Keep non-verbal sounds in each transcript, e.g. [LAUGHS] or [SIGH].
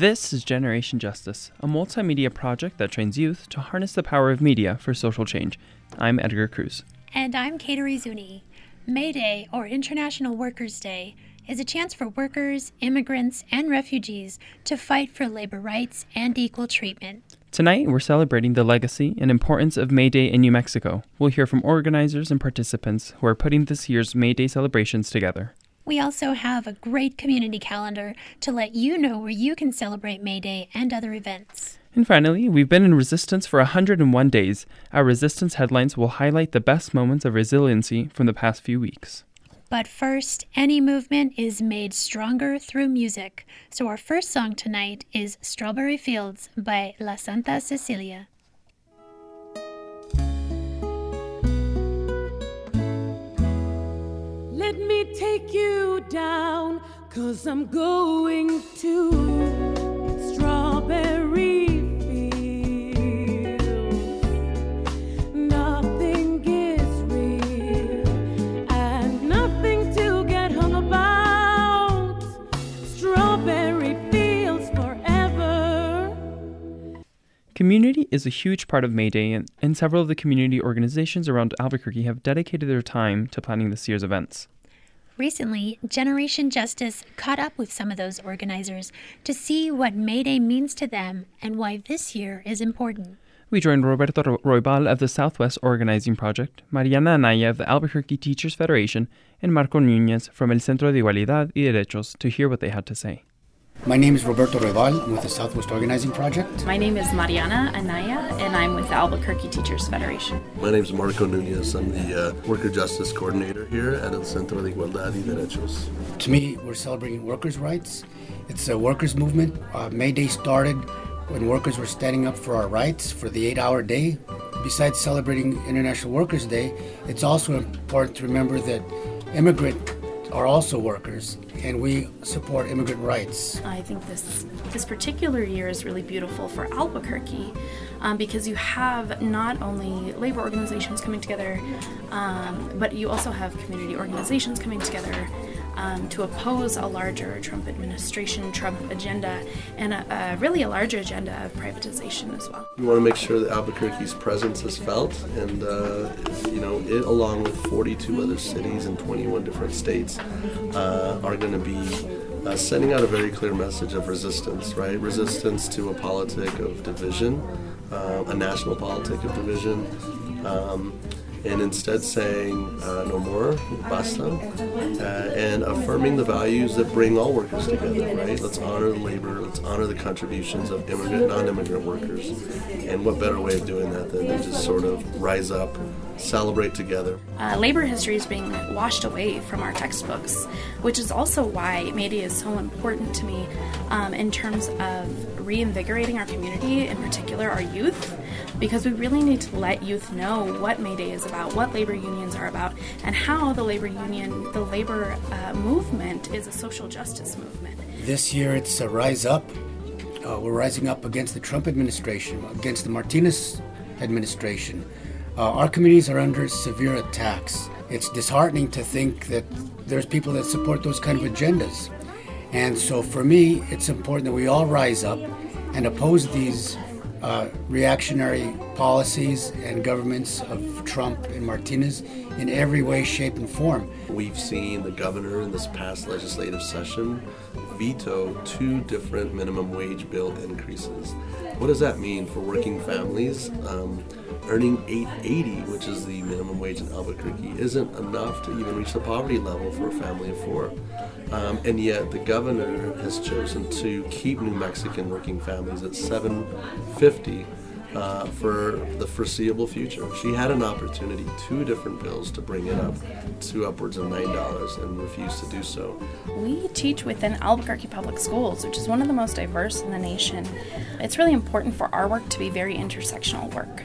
This is Generation Justice, a multimedia project that trains youth to harness the power of media for social change. I'm Edgar Cruz. And I'm Kateri Zuni. May Day, or International Workers' Day, is a chance for workers, immigrants, and refugees to fight for labor rights and equal treatment. Tonight, we're celebrating the legacy and importance of May Day in New Mexico. We'll hear from organizers and participants who are putting this year's May Day celebrations together. We also have a great community calendar to let you know where you can celebrate May Day and other events. And finally, we've been in resistance for 101 days. Our resistance headlines will highlight the best moments of resiliency from the past few weeks. But first, any movement is made stronger through music. So our first song tonight is Strawberry Fields by La Santa Cecilia. Let me take you down, cause I'm going to Strawberry Fields. Nothing is real and nothing to get hung about. Strawberry Fields forever. Community is a huge part of May Day, and, and several of the community organizations around Albuquerque have dedicated their time to planning this year's events. Recently, Generation Justice caught up with some of those organizers to see what May Day means to them and why this year is important. We joined Roberto Ro- Roybal of the Southwest Organizing Project, Mariana Anaya of the Albuquerque Teachers Federation, and Marco Núñez from El Centro de Igualdad y Derechos to hear what they had to say. My name is Roberto Roybal. I'm with the Southwest Organizing Project. My name is Mariana Anaya, and I'm with the Albuquerque Teachers Federation. My name is Marco Nunez. I'm the uh, Worker Justice Coordinator here at El Centro de Igualdad y Derechos. To me, we're celebrating workers' rights. It's a workers' movement. Uh, May Day started when workers were standing up for our rights for the eight hour day. Besides celebrating International Workers' Day, it's also important to remember that immigrants are also workers and we support immigrant rights. I think this this particular year is really beautiful for Albuquerque um, because you have not only labor organizations coming together, um, but you also have community organizations coming together um, to oppose a larger Trump administration, Trump agenda, and a, a really a larger agenda of privatization as well. We want to make sure that Albuquerque's presence is felt, and uh, you know, it along with 42 other cities and 21 different states uh, are going to be uh, sending out a very clear message of resistance, right? Resistance to a politic of division, uh, a national politic of division. Um, and instead saying uh, no more, basta, uh, and affirming the values that bring all workers together, right? Let's honor the labor, let's honor the contributions of immigrant, non-immigrant workers, and what better way of doing that than to just sort of rise up, celebrate together. Uh, labor history is being washed away from our textbooks, which is also why May Day is so important to me um, in terms of reinvigorating our community, in particular our youth, because we really need to let youth know what May Day is about, what labor unions are about, and how the labor union, the labor uh, movement is a social justice movement. This year it's a rise up. Uh, we're rising up against the Trump administration, against the Martinez administration. Uh, our communities are under severe attacks. It's disheartening to think that there's people that support those kind of agendas. And so for me, it's important that we all rise up and oppose these uh, reactionary policies and governments of Trump and Martinez in every way, shape, and form. We've seen the governor in this past legislative session veto two different minimum wage bill increases. What does that mean for working families? Um, earning 880, which is the minimum wage in Albuquerque, isn't enough to even reach the poverty level for a family of four. Um, and yet the governor has chosen to keep New Mexican working families at 750 uh, for the foreseeable future. She had an opportunity, two different bills, to bring it up to upwards of nine dollars, and refused to do so. We teach within Albuquerque Public Schools, which is one of the most diverse in the nation. It's really important for our work to be very intersectional work.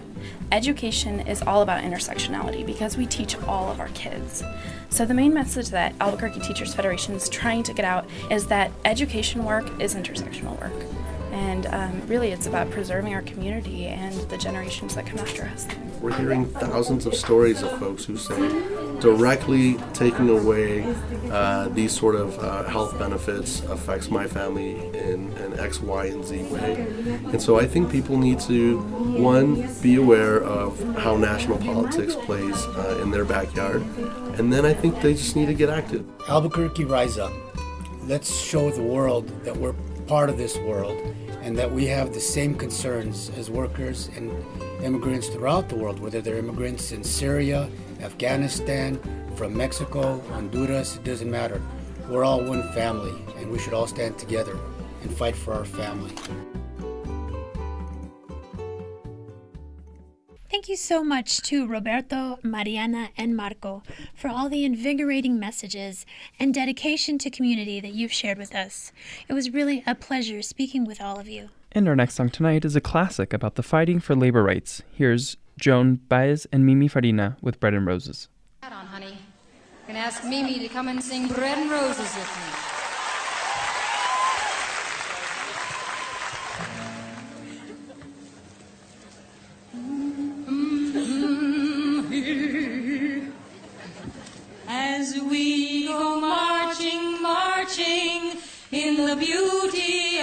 Education is all about intersectionality because we teach all of our kids. So, the main message that Albuquerque Teachers Federation is trying to get out is that education work is intersectional work. And um, really, it's about preserving our community and the generations that come after us. We're hearing thousands of stories of folks who say directly taking away uh, these sort of uh, health benefits affects my family in an X, Y, and Z way. And so I think people need to, one, be aware of how national politics plays uh, in their backyard. And then I think they just need to get active. Albuquerque, rise up. Let's show the world that we're part of this world and that we have the same concerns as workers and immigrants throughout the world, whether they're immigrants in Syria, Afghanistan, from Mexico, Honduras, it doesn't matter. We're all one family, and we should all stand together and fight for our family. Thank you so much to Roberto, Mariana, and Marco for all the invigorating messages and dedication to community that you've shared with us. It was really a pleasure speaking with all of you. And our next song tonight is a classic about the fighting for labor rights. Here's Joan Baez and Mimi Farina with Bread and Roses. Hat on, honey. Gonna ask Mimi to come and sing Bread and Roses with me. Mm-hmm. As we go marching, marching in the beauty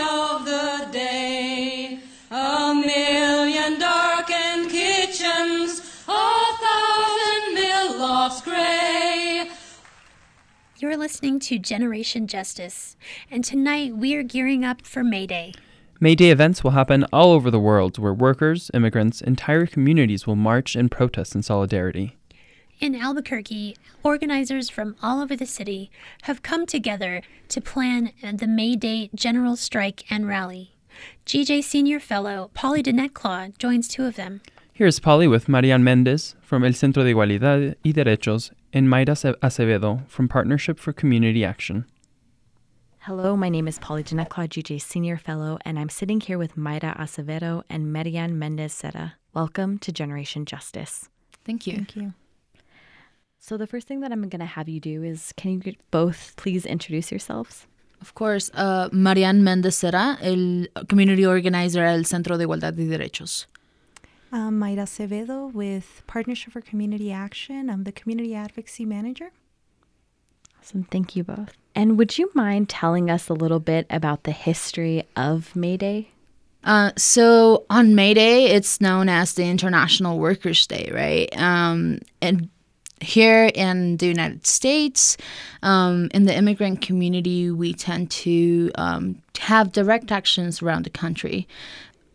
You're listening to Generation Justice, and tonight we are gearing up for May Day. May Day events will happen all over the world where workers, immigrants, entire communities will march and protest in solidarity. In Albuquerque, organizers from all over the city have come together to plan the May Day General Strike and Rally. GJ Senior Fellow Polly Dinetclaw joins two of them. Here's Polly with Marian Mendez from El Centro de Igualdad y Derechos and Mayra Ace- Acevedo from Partnership for Community Action. Hello, my name is Polly Dinetclaw, GJ Senior Fellow, and I'm sitting here with Mayra Acevedo and Marian Mendez Serra. Welcome to Generation Justice. Thank you. Thank you. So, the first thing that I'm going to have you do is can you both please introduce yourselves? Of course, uh, Marian Méndez Serra, el community organizer del Centro de Igualdad y Derechos. I'm Mayra Acevedo with Partnership for Community Action. I'm the Community Advocacy Manager. Awesome. Thank you both. And would you mind telling us a little bit about the history of May Day? Uh, so on May Day, it's known as the International Workers' Day, right? Um, and here in the United States, um, in the immigrant community, we tend to um, have direct actions around the country.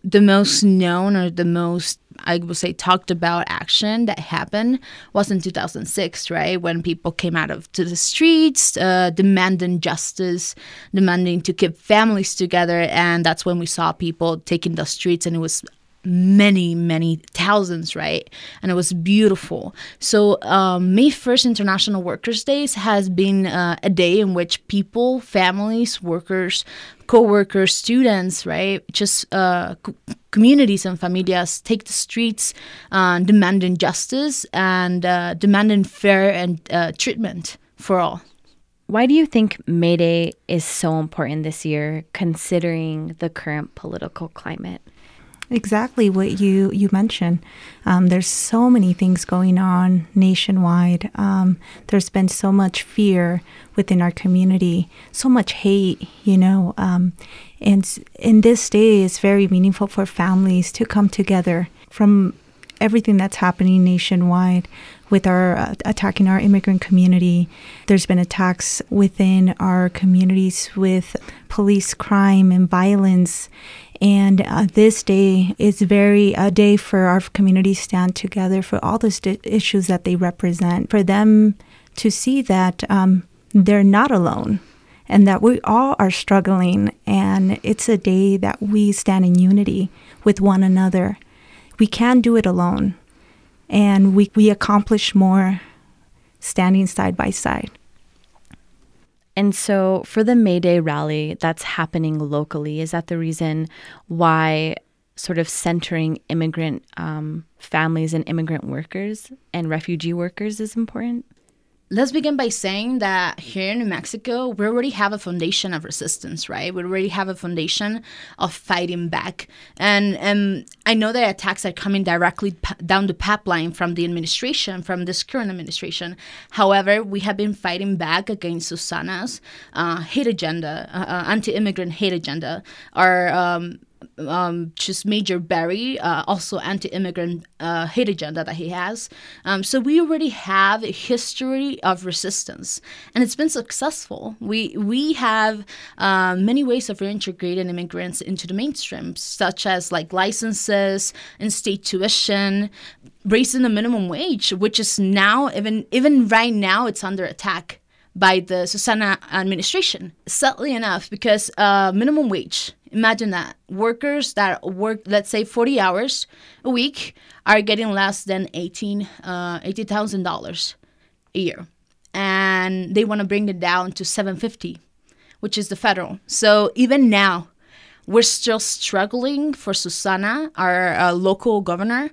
The most known or the most, I would say, talked about action that happened was in 2006, right? When people came out of to the streets, uh, demanding justice, demanding to keep families together, and that's when we saw people taking the streets, and it was many, many thousands, right? And it was beautiful. So, um, May 1st, International Workers' Days, has been uh, a day in which people, families, workers, co workers, students, right? Just uh, co- communities and familias take the streets uh, demanding justice and uh, demanding fair and uh, treatment for all. Why do you think May Day is so important this year, considering the current political climate? Exactly what you you mentioned. Um, there's so many things going on nationwide. Um, there's been so much fear within our community, so much hate, you know. Um, and in this day, it's very meaningful for families to come together from everything that's happening nationwide with our uh, attacking our immigrant community. There's been attacks within our communities with police crime and violence. And uh, this day is very a day for our community stand together for all those di- issues that they represent. For them to see that um, they're not alone and that we all are struggling. And it's a day that we stand in unity with one another. We can do it alone, and we, we accomplish more standing side by side. And so, for the May Day rally that's happening locally, is that the reason why sort of centering immigrant um, families and immigrant workers and refugee workers is important? Let's begin by saying that here in New Mexico, we already have a foundation of resistance, right? We already have a foundation of fighting back. And and I know that attacks are coming directly down the pipeline from the administration, from this current administration. However, we have been fighting back against Susana's uh, hate agenda, uh, uh, anti-immigrant hate agenda. Our um, um, just Mayor Berry, uh, also anti-immigrant uh, hate agenda that he has. Um, so we already have a history of resistance, and it's been successful. We we have uh, many ways of reintegrating immigrants into the mainstream, such as like licenses and state tuition, raising the minimum wage, which is now even even right now it's under attack by the Susana administration. Sadly enough, because uh, minimum wage, imagine that workers that work, let's say, 40 hours a week are getting less than 18, uh, $80,000 a year. And they want to bring it down to 750, which is the federal. So even now, we're still struggling for Susana, our uh, local governor,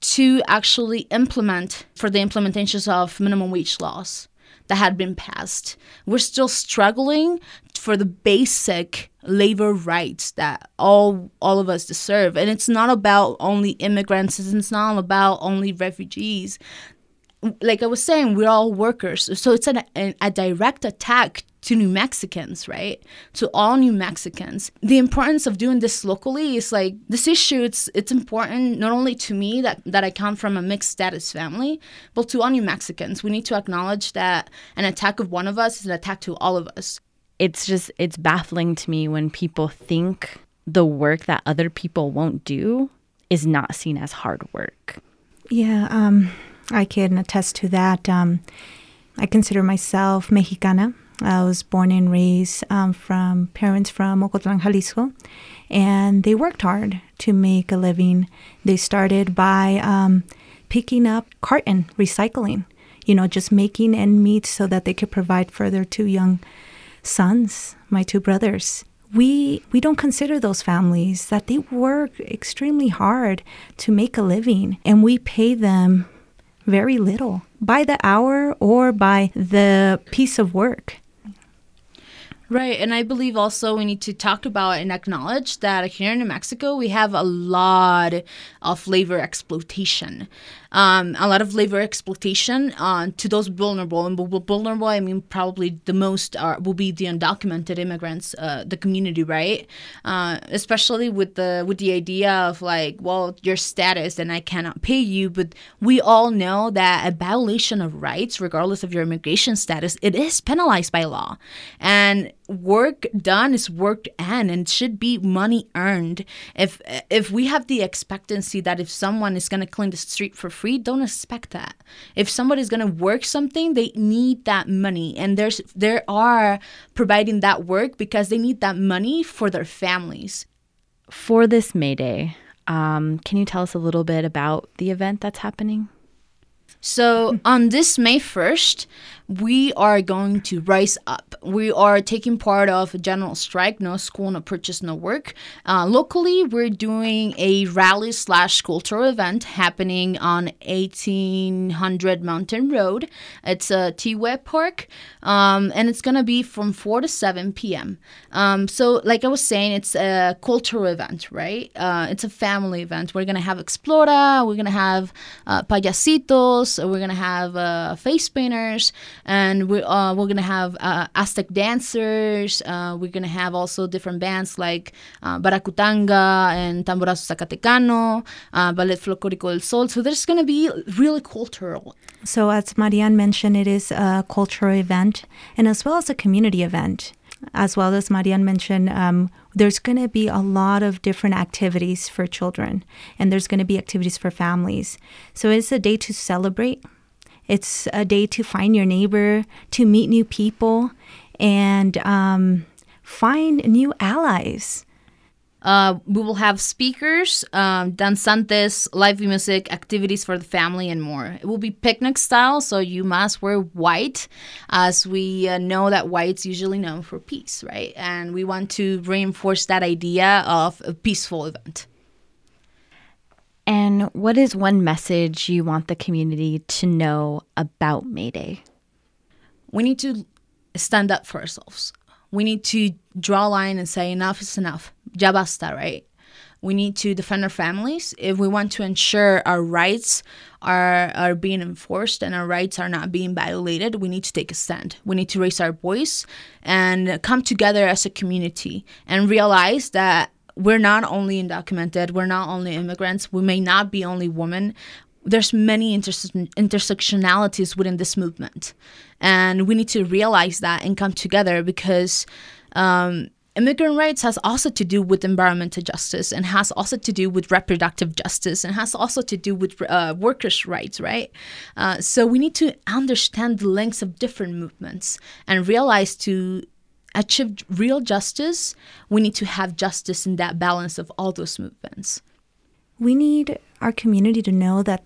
to actually implement for the implementations of minimum wage laws that had been passed. We're still struggling for the basic labor rights that all all of us deserve. And it's not about only immigrants, it's not about only refugees. Like I was saying, we're all workers. So it's an, a, a direct attack to New Mexicans, right? To all New Mexicans. The importance of doing this locally is like this issue. It's it's important not only to me that that I come from a mixed status family, but to all New Mexicans. We need to acknowledge that an attack of one of us is an attack to all of us. It's just it's baffling to me when people think the work that other people won't do is not seen as hard work. Yeah, um, I can attest to that. Um, I consider myself Mexicana. I was born and raised um, from parents from Ocotlan, Jalisco, and they worked hard to make a living. They started by um, picking up carton recycling, you know, just making end meet so that they could provide for their two young sons, my two brothers. We we don't consider those families that they work extremely hard to make a living, and we pay them very little by the hour or by the piece of work. Right, and I believe also we need to talk about and acknowledge that here in New Mexico we have a lot of labor exploitation. Um, a lot of labor exploitation uh, to those vulnerable, and vulnerable I mean probably the most are, will be the undocumented immigrants, uh, the community, right? Uh, especially with the with the idea of like, well, your status and I cannot pay you, but we all know that a violation of rights, regardless of your immigration status, it is penalized by law, and work done is work earned and should be money earned. If if we have the expectancy that if someone is going to clean the street for free, don't expect that. If somebody's going to work something, they need that money and there's there are providing that work because they need that money for their families. For this May Day, um, can you tell us a little bit about the event that's happening? So on this May 1st, we are going to rise up. We are taking part of a general strike, no school, no purchase, no work. Uh, locally, we're doing a rally slash cultural event happening on 1800 Mountain Road. It's a Tiguex Park, um, and it's gonna be from 4 to 7 p.m. Um, so, like I was saying, it's a cultural event, right? Uh, it's a family event. We're gonna have Explora. We're gonna have uh, payasitos. We're gonna have uh, face painters and we, uh, we're gonna have uh, Aztec dancers. Uh, we're gonna have also different bands like uh, Baracutanga and Tamborazo Zacatecano, uh, Ballet Folclórico del Sol. So there's gonna be really cultural. So, as Marianne mentioned, it is a cultural event and as well as a community event. As well as Marianne mentioned, um, there's going to be a lot of different activities for children and there's going to be activities for families. So, it's a day to celebrate. It's a day to find your neighbor, to meet new people, and um, find new allies. Uh, we will have speakers, um, danzantes, live music, activities for the family, and more. It will be picnic style, so you must wear white, as we uh, know that white's usually known for peace, right? And we want to reinforce that idea of a peaceful event. And what is one message you want the community to know about May Day? we need to stand up for ourselves. We need to draw a line and say enough is enough. Ya basta, right? We need to defend our families if we want to ensure our rights are are being enforced and our rights are not being violated. We need to take a stand. We need to raise our voice and come together as a community and realize that we're not only undocumented, we're not only immigrants, we may not be only women. There's many interse- intersectionalities within this movement, and we need to realize that and come together because um, immigrant rights has also to do with environmental justice and has also to do with reproductive justice and has also to do with uh, workers' rights, right? Uh, so we need to understand the links of different movements and realize to achieve real justice, we need to have justice in that balance of all those movements. We need our community to know that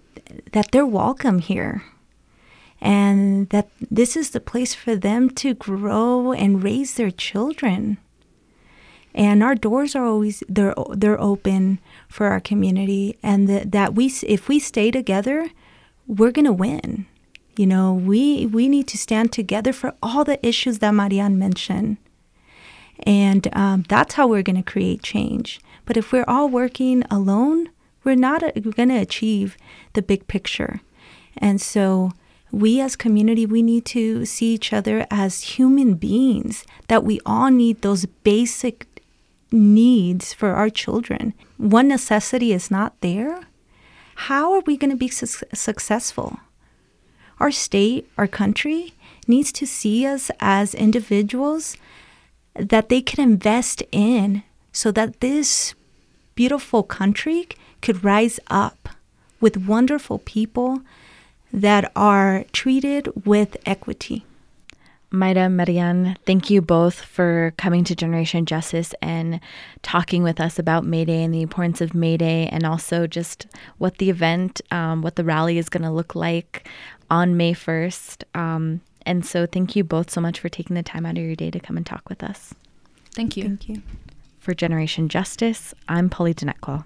that they're welcome here and that this is the place for them to grow and raise their children and our doors are always they're they're open for our community and that that we if we stay together we're going to win you know we we need to stand together for all the issues that marianne mentioned and um, that's how we're going to create change but if we're all working alone we're not going to achieve the big picture and so we as community we need to see each other as human beings that we all need those basic needs for our children. One necessity is not there. How are we going to be su- successful? Our state, our country needs to see us as individuals that they can invest in so that this beautiful country could rise up with wonderful people that are treated with equity. Mayra, Marianne, thank you both for coming to Generation Justice and talking with us about May Day and the importance of May Day, and also just what the event, um, what the rally is going to look like on May 1st. Um, and so, thank you both so much for taking the time out of your day to come and talk with us. Thank you. Thank you. For Generation Justice, I'm Polly Dinetclaw.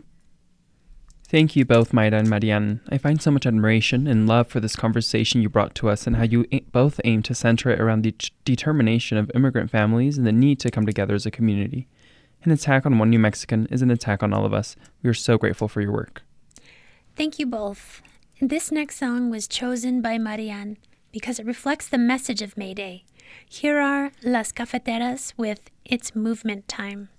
Thank you both, Mayra and Marianne. I find so much admiration and love for this conversation you brought to us and how you a- both aim to center it around the ch- determination of immigrant families and the need to come together as a community. An attack on one New Mexican is an attack on all of us. We are so grateful for your work. Thank you both. This next song was chosen by Marianne because it reflects the message of May Day. Here are Las Cafeteras with It's Movement Time.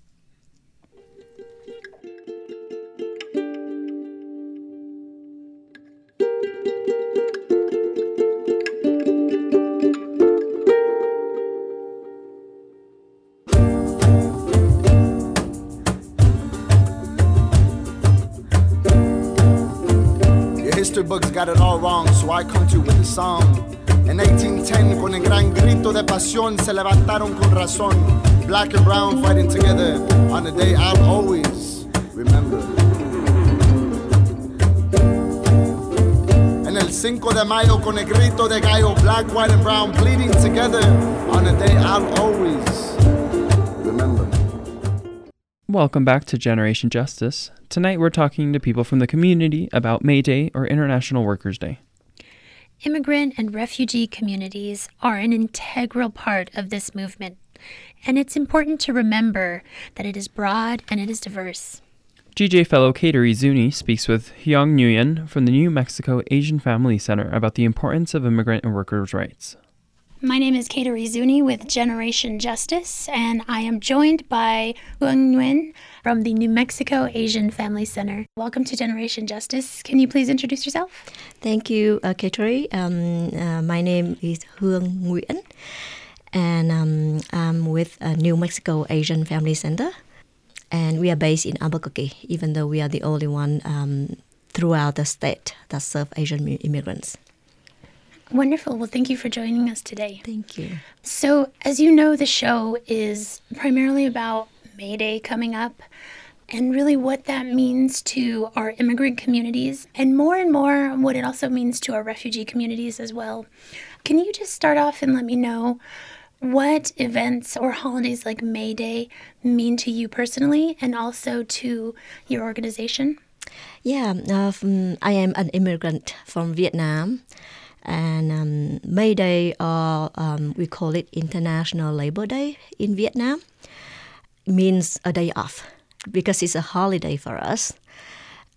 Got it all wrong, so I come to you with a song. En 1810, con el gran grito de pasión, se levantaron con razón. Black and brown fighting together on the day I'll always remember. En el 5 de mayo, con el grito de gallo, black, white, and brown bleeding together on the day I'll always remember. Welcome back to Generation Justice. Tonight we're talking to people from the community about May Day or International Workers' Day. Immigrant and refugee communities are an integral part of this movement, and it's important to remember that it is broad and it is diverse. GJ fellow Kateri Zuni speaks with Hương Nguyen from the New Mexico Asian Family Center about the importance of immigrant and workers' rights. My name is Kateri Zuni with Generation Justice, and I am joined by Hương Nguyen from the New Mexico Asian Family Center. Welcome to Generation Justice. Can you please introduce yourself? Thank you, uh, Kateri. Um, uh, my name is Hương Nguyen, and um, I'm with uh, New Mexico Asian Family Center. And we are based in Albuquerque, even though we are the only one um, throughout the state that serve Asian immigrants. Wonderful. Well, thank you for joining us today. Thank you. So, as you know, the show is primarily about May Day coming up and really what that means to our immigrant communities, and more and more what it also means to our refugee communities as well. Can you just start off and let me know what events or holidays like May Day mean to you personally and also to your organization? Yeah, uh, I am an immigrant from Vietnam. And um, May Day, or um, we call it International Labor Day in Vietnam, means a day off because it's a holiday for us.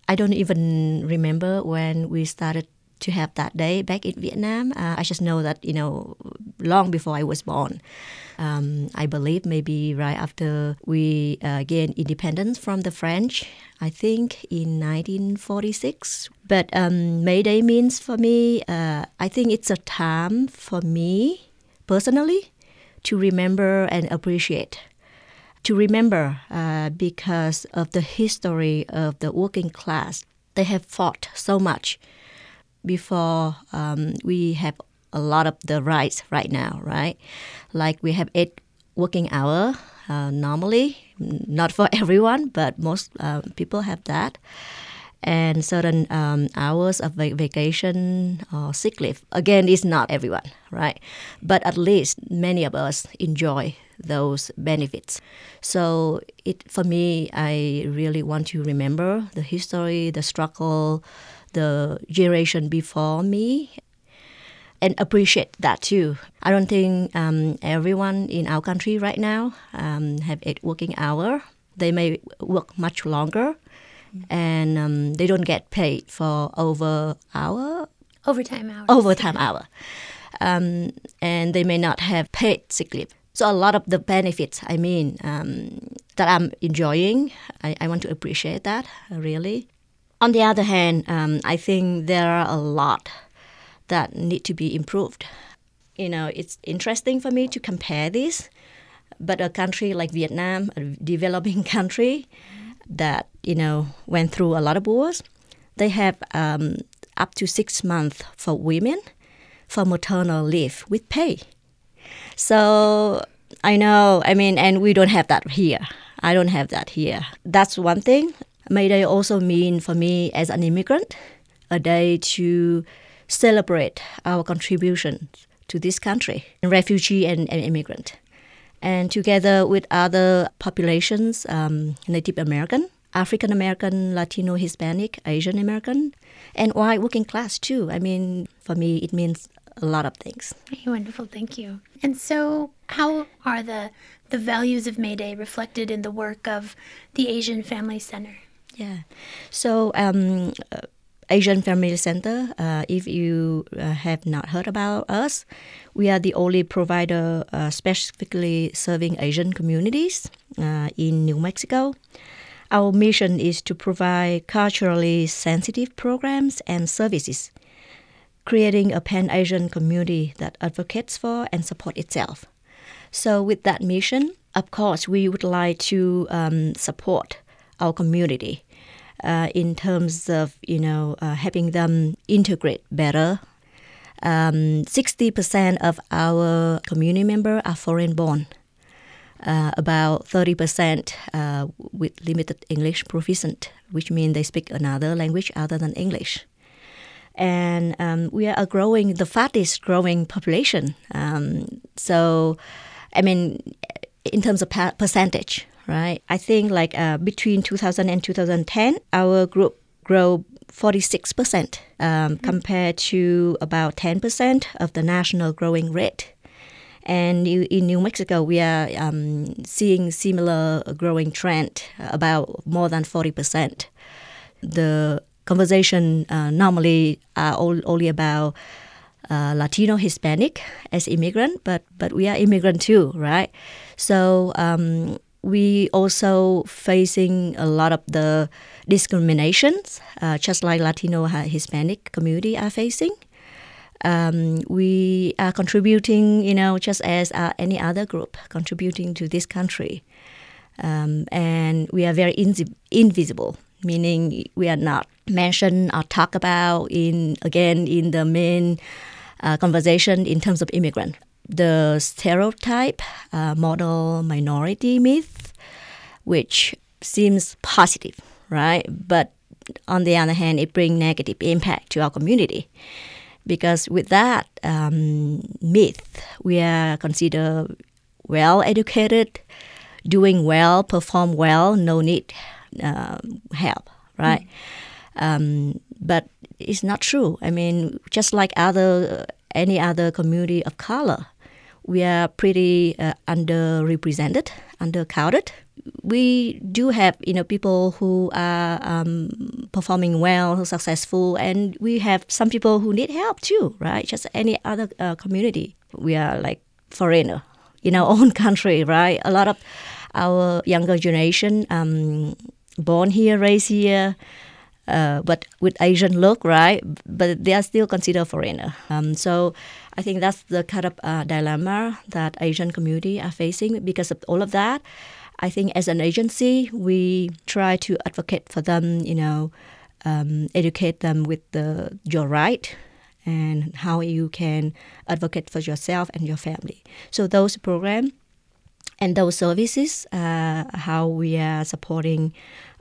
I don't even remember when we started to have that day back in Vietnam. Uh, I just know that you know, long before I was born, um, I believe maybe right after we uh, gained independence from the French. I think in 1946. But um, May Day means for me, uh, I think it's a time for me personally to remember and appreciate to remember uh, because of the history of the working class. They have fought so much before um, we have a lot of the rights right now, right? Like we have eight working hour uh, normally, not for [LAUGHS] everyone, but most uh, people have that. And certain um, hours of va- vacation or sick leave. Again, it's not everyone, right? But at least many of us enjoy those benefits. So it for me, I really want to remember the history, the struggle, the generation before me, and appreciate that too. I don't think um, everyone in our country right now um, have eight working hour. They may work much longer, and um, they don't get paid for over hour Overtime hours. overtime hour, um, and they may not have paid sick leave. So a lot of the benefits, I mean, um, that I'm enjoying, I, I want to appreciate that really. On the other hand, um, I think there are a lot that need to be improved. You know, it's interesting for me to compare this, but a country like Vietnam, a developing [LAUGHS] country that you know went through a lot of wars, they have um, up to six months for women for maternal leave with pay. So I know, I mean, and we don't have that here. I don't have that here. That's one thing. May Day also mean for me as an immigrant, a day to celebrate our contribution to this country, refugee and, and immigrant. And together with other populations, um, Native American, African American, Latino, Hispanic, Asian American, and white working class too. I mean, for me, it means a lot of things. Hey, wonderful, thank you. And so, how are the the values of May Day reflected in the work of the Asian Family Center? Yeah. So, um, uh, Asian Family Center, uh, if you uh, have not heard about us, we are the only provider uh, specifically serving Asian communities uh, in New Mexico. Our mission is to provide culturally sensitive programs and services, creating a pan Asian community that advocates for and supports itself. So, with that mission, of course, we would like to um, support our community uh, in terms of you know uh, helping them integrate better. Um, 60% of our community members are foreign born. Uh, about 30% uh, with limited English proficient, which means they speak another language other than English. And um, we are a growing, the fastest growing population. Um, so, I mean, in terms of percentage, right? I think like uh, between 2000 and 2010, our group grew 46% um, compared to about 10% of the national growing rate. And in New Mexico, we are um, seeing similar growing trend, about more than 40%. The conversation uh, normally are all, only about uh, Latino, Hispanic as immigrant, but but we are immigrant too, right? So um, we also facing a lot of the discriminations, uh, just like Latino, uh, Hispanic community are facing. Um, we are contributing, you know, just as uh, any other group contributing to this country, um, and we are very invi- invisible, meaning we are not mentioned or talked about in again in the main uh, conversation in terms of immigrant. The stereotype, uh, model minority myth, which seems positive, right? But on the other hand, it brings negative impact to our community because with that um, myth, we are considered well educated, doing well, perform well, no need uh, help, right? Um, but it's not true. I mean, just like other any other community of color, we are pretty uh, underrepresented, undercounted. We do have you know people who are um, performing well, successful, and we have some people who need help too, right? Just any other uh, community, we are like foreigner in our [LAUGHS] own country, right? A lot of our younger generation, um, born here, raised here, uh, but with Asian look, right? But they are still considered foreigner. Um, so I think that's the kind of uh, dilemma that Asian community are facing because of all of that. I think as an agency, we try to advocate for them, you know, um, educate them with the your right and how you can advocate for yourself and your family. So those programs and those services, how we are supporting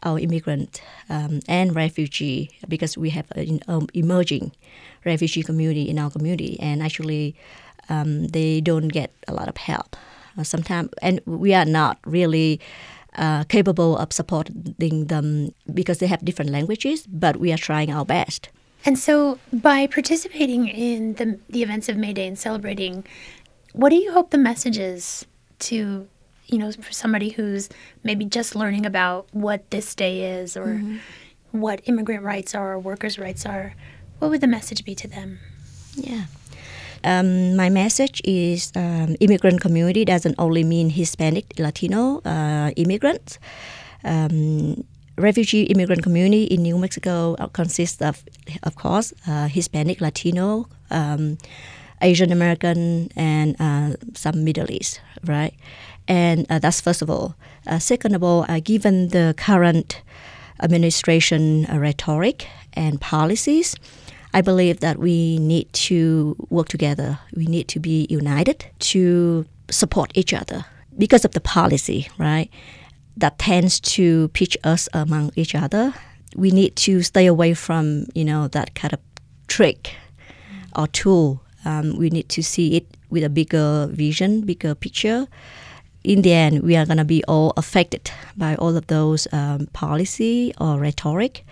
our immigrant um, and refugee because we have an um, emerging refugee community in our community, and actually um, they don't get a lot of help uh, sometimes, and we are not really. Uh, capable of supporting them because they have different languages, but we are trying our best. And so, by participating in the, the events of May Day and celebrating, what do you hope the message is to, you know, for somebody who's maybe just learning about what this day is or Mhm. what immigrant rights are or workers' rights are? What would the message be to them? Yeah. Um, my message is um, immigrant community doesn't only mean Hispanic, Latino uh, immigrants. Um, refugee immigrant community in New Mexico consists of, of course, uh, Hispanic, Latino, um, Asian American, and uh, some Middle East, right? And uh, that's first of all. Uh, second of all, uh, given the current administration uh, rhetoric and policies, I believe that we need to work together. We need to be united to support each other because of the policy, right? That tends to pitch us among each other. We need to stay away from, you know, that kind of trick or tool. Um, we need to see it with a bigger vision, bigger picture. In the end, we are going to be all affected by all of those um, policy or rhetoric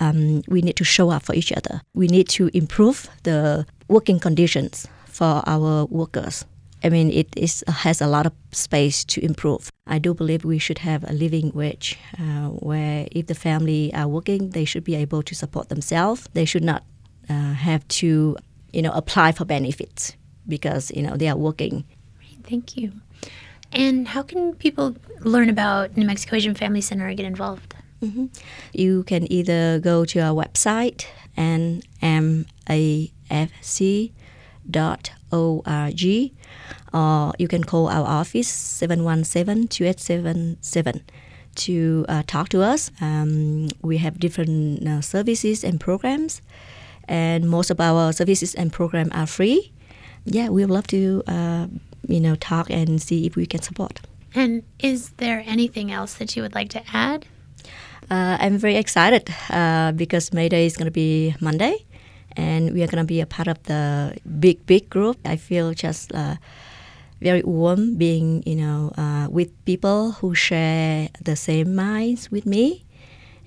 um, we need to show up for each other. We need to improve the working conditions for our workers. I mean, it is, has a lot of space to improve. I do believe we should have a living wage uh, where if the family are working, they should be able to support themselves. They should not uh, have to, you know, apply for benefits because, you know, they are working. Thank you. And how can people learn about New Mexico Asian Family Center and get involved? hmm You can either go to our website nmafc.org or you can call our office 717-2877 to uh, talk to us. Um, we have different uh, services and programs and most of our services and programs are free. Yeah, we would love to uh, you know talk and see if we can support. And is there anything else that you would like to add? Uh, I'm very excited uh, because May Day is going to be Monday, and we are going to be a part of the big, big group. I feel just uh, very warm being, you know, uh, with people who share the same minds with me,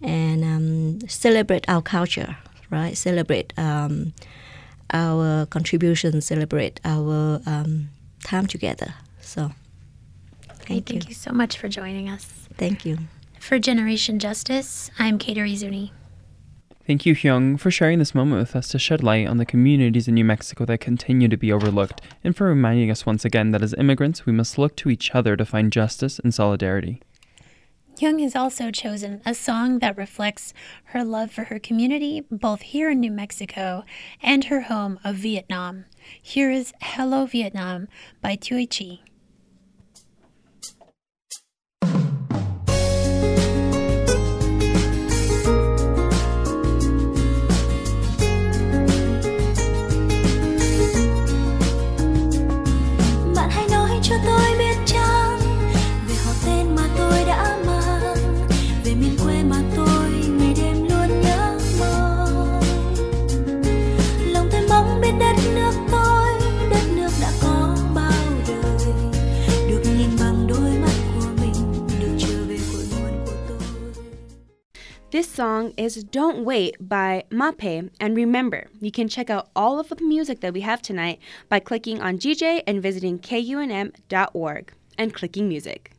and um, celebrate our culture, right? Celebrate um, our contribution, celebrate our um, time together. So, Great. Thank you so much for joining us. thank you. For Generation Justice, I'm Kateri Zuni. Thank you, Hương, for sharing this moment with us to shed light on the communities in New Mexico that continue to be overlooked, and for reminding us once again that as immigrants, we must look to each other to find justice and solidarity. Hương has also chosen a song that reflects her love for her community, both here in New Mexico and her home of Vietnam. Here is Hello Vietnam by Thuy Chi. Song is Don't Wait by Mapei. And remember, you can check out all of the music that we have tonight by clicking on GJ and visiting kunm.org and clicking music.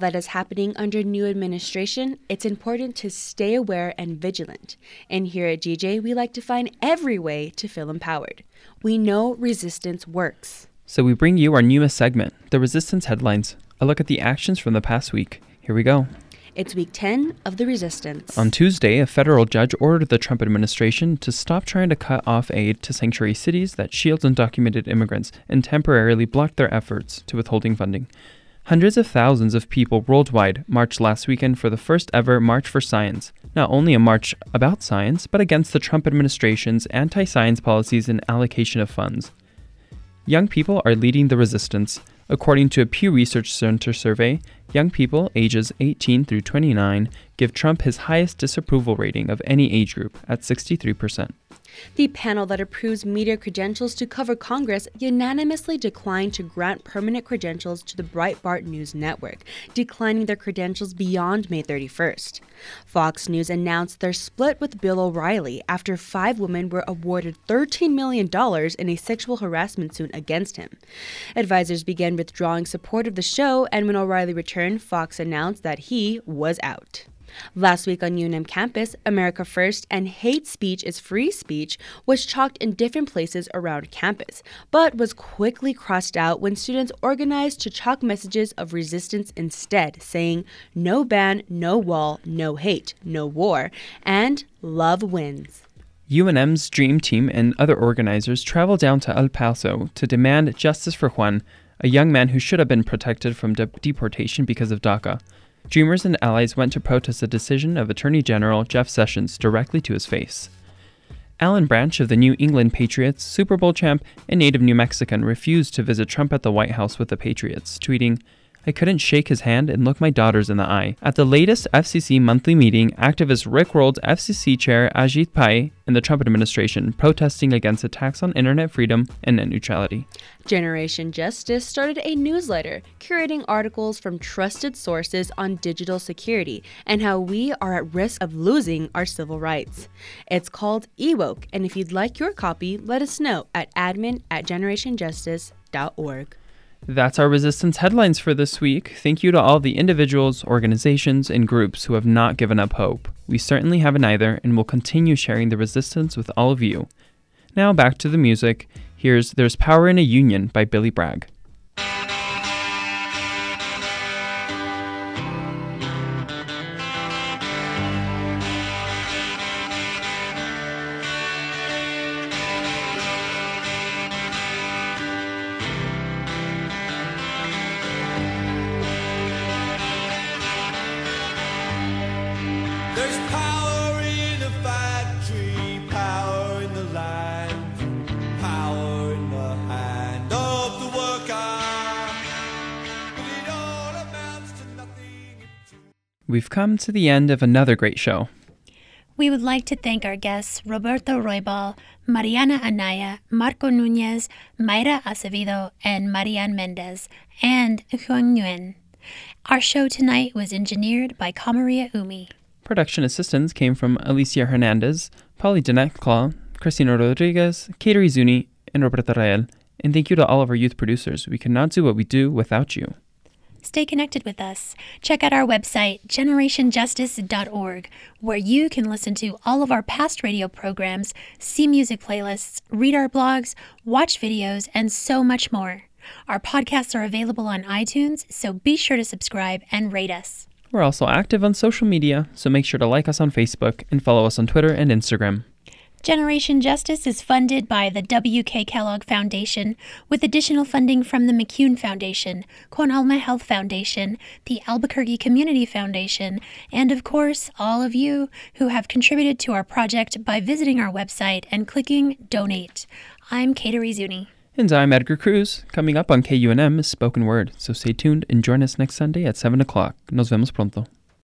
That is happening under new administration, it's important to stay aware and vigilant. And here at GJ, we like to find every way to feel empowered. We know resistance works. So we bring you our newest segment, the Resistance Headlines, a look at the actions from the past week. Here we go. It's week 10 of the resistance. On Tuesday, a federal judge ordered the Trump administration to stop trying to cut off aid to sanctuary cities that shield undocumented immigrants and temporarily block their efforts to withholding funding. Hundreds of thousands of people worldwide marched last weekend for the first ever March for Science. Not only a march about science, but against the Trump administration's anti science policies and allocation of funds. Young people are leading the resistance. According to a Pew Research Center survey, young people ages 18 through 29 give Trump his highest disapproval rating of any age group at 63%. The panel that approves media credentials to cover Congress unanimously declined to grant permanent credentials to the Breitbart News Network, declining their credentials beyond May 31st. Fox News announced their split with Bill O'Reilly after five women were awarded $13 million in a sexual harassment suit against him. Advisors began withdrawing support of the show, and when O'Reilly returned, Fox announced that he was out. Last week on UNM campus, America First and Hate Speech is Free Speech was chalked in different places around campus, but was quickly crossed out when students organized to chalk messages of resistance instead, saying, No ban, no wall, no hate, no war, and love wins. UNM's Dream Team and other organizers traveled down to El Paso to demand justice for Juan, a young man who should have been protected from de- deportation because of DACA. Dreamers and allies went to protest the decision of Attorney General Jeff Sessions directly to his face. Alan Branch of the New England Patriots, Super Bowl champ, and native New Mexican refused to visit Trump at the White House with the Patriots, tweeting, I couldn't shake his hand and look my daughters in the eye. At the latest FCC monthly meeting, activist Rick rolled FCC chair Ajit Pai and the Trump administration protesting against attacks on internet freedom and net neutrality. Generation Justice started a newsletter curating articles from trusted sources on digital security and how we are at risk of losing our civil rights. It's called Ewoke, and if you'd like your copy, let us know at admin at generationjustice.org. That's our resistance headlines for this week. Thank you to all the individuals, organizations, and groups who have not given up hope. We certainly haven't either, and will continue sharing the resistance with all of you. Now back to the music. Here's There's Power in a Union by Billy Bragg. We've come to the end of another great show. We would like to thank our guests Roberto Roybal, Mariana Anaya, Marco Nunez, Mayra Acevedo, and Marian Mendez, and Hương Nguyen. Our show tonight was engineered by Kamaria Umi. Production assistance came from Alicia Hernandez, Polly Dinetclaw, Cristina Rodriguez, Kateri Zuni, and Roberta Rael. And thank you to all of our youth producers. We cannot do what we do without you. Stay connected with us. Check out our website, generationjustice.org, where you can listen to all of our past radio programs, see music playlists, read our blogs, watch videos, and so much more. Our podcasts are available on iTunes, so be sure to subscribe and rate us. We're also active on social media, so make sure to like us on Facebook and follow us on Twitter and Instagram. Generation Justice is funded by the W.K. Kellogg Foundation with additional funding from the McCune Foundation, Con Alma Health Foundation, the Albuquerque Community Foundation, and of course, all of you who have contributed to our project by visiting our website and clicking Donate. I'm Kateri Zuni. And I'm Edgar Cruz. Coming up on KUNM is Spoken Word, so stay tuned and join us next Sunday at 7 o'clock. Nos vemos pronto.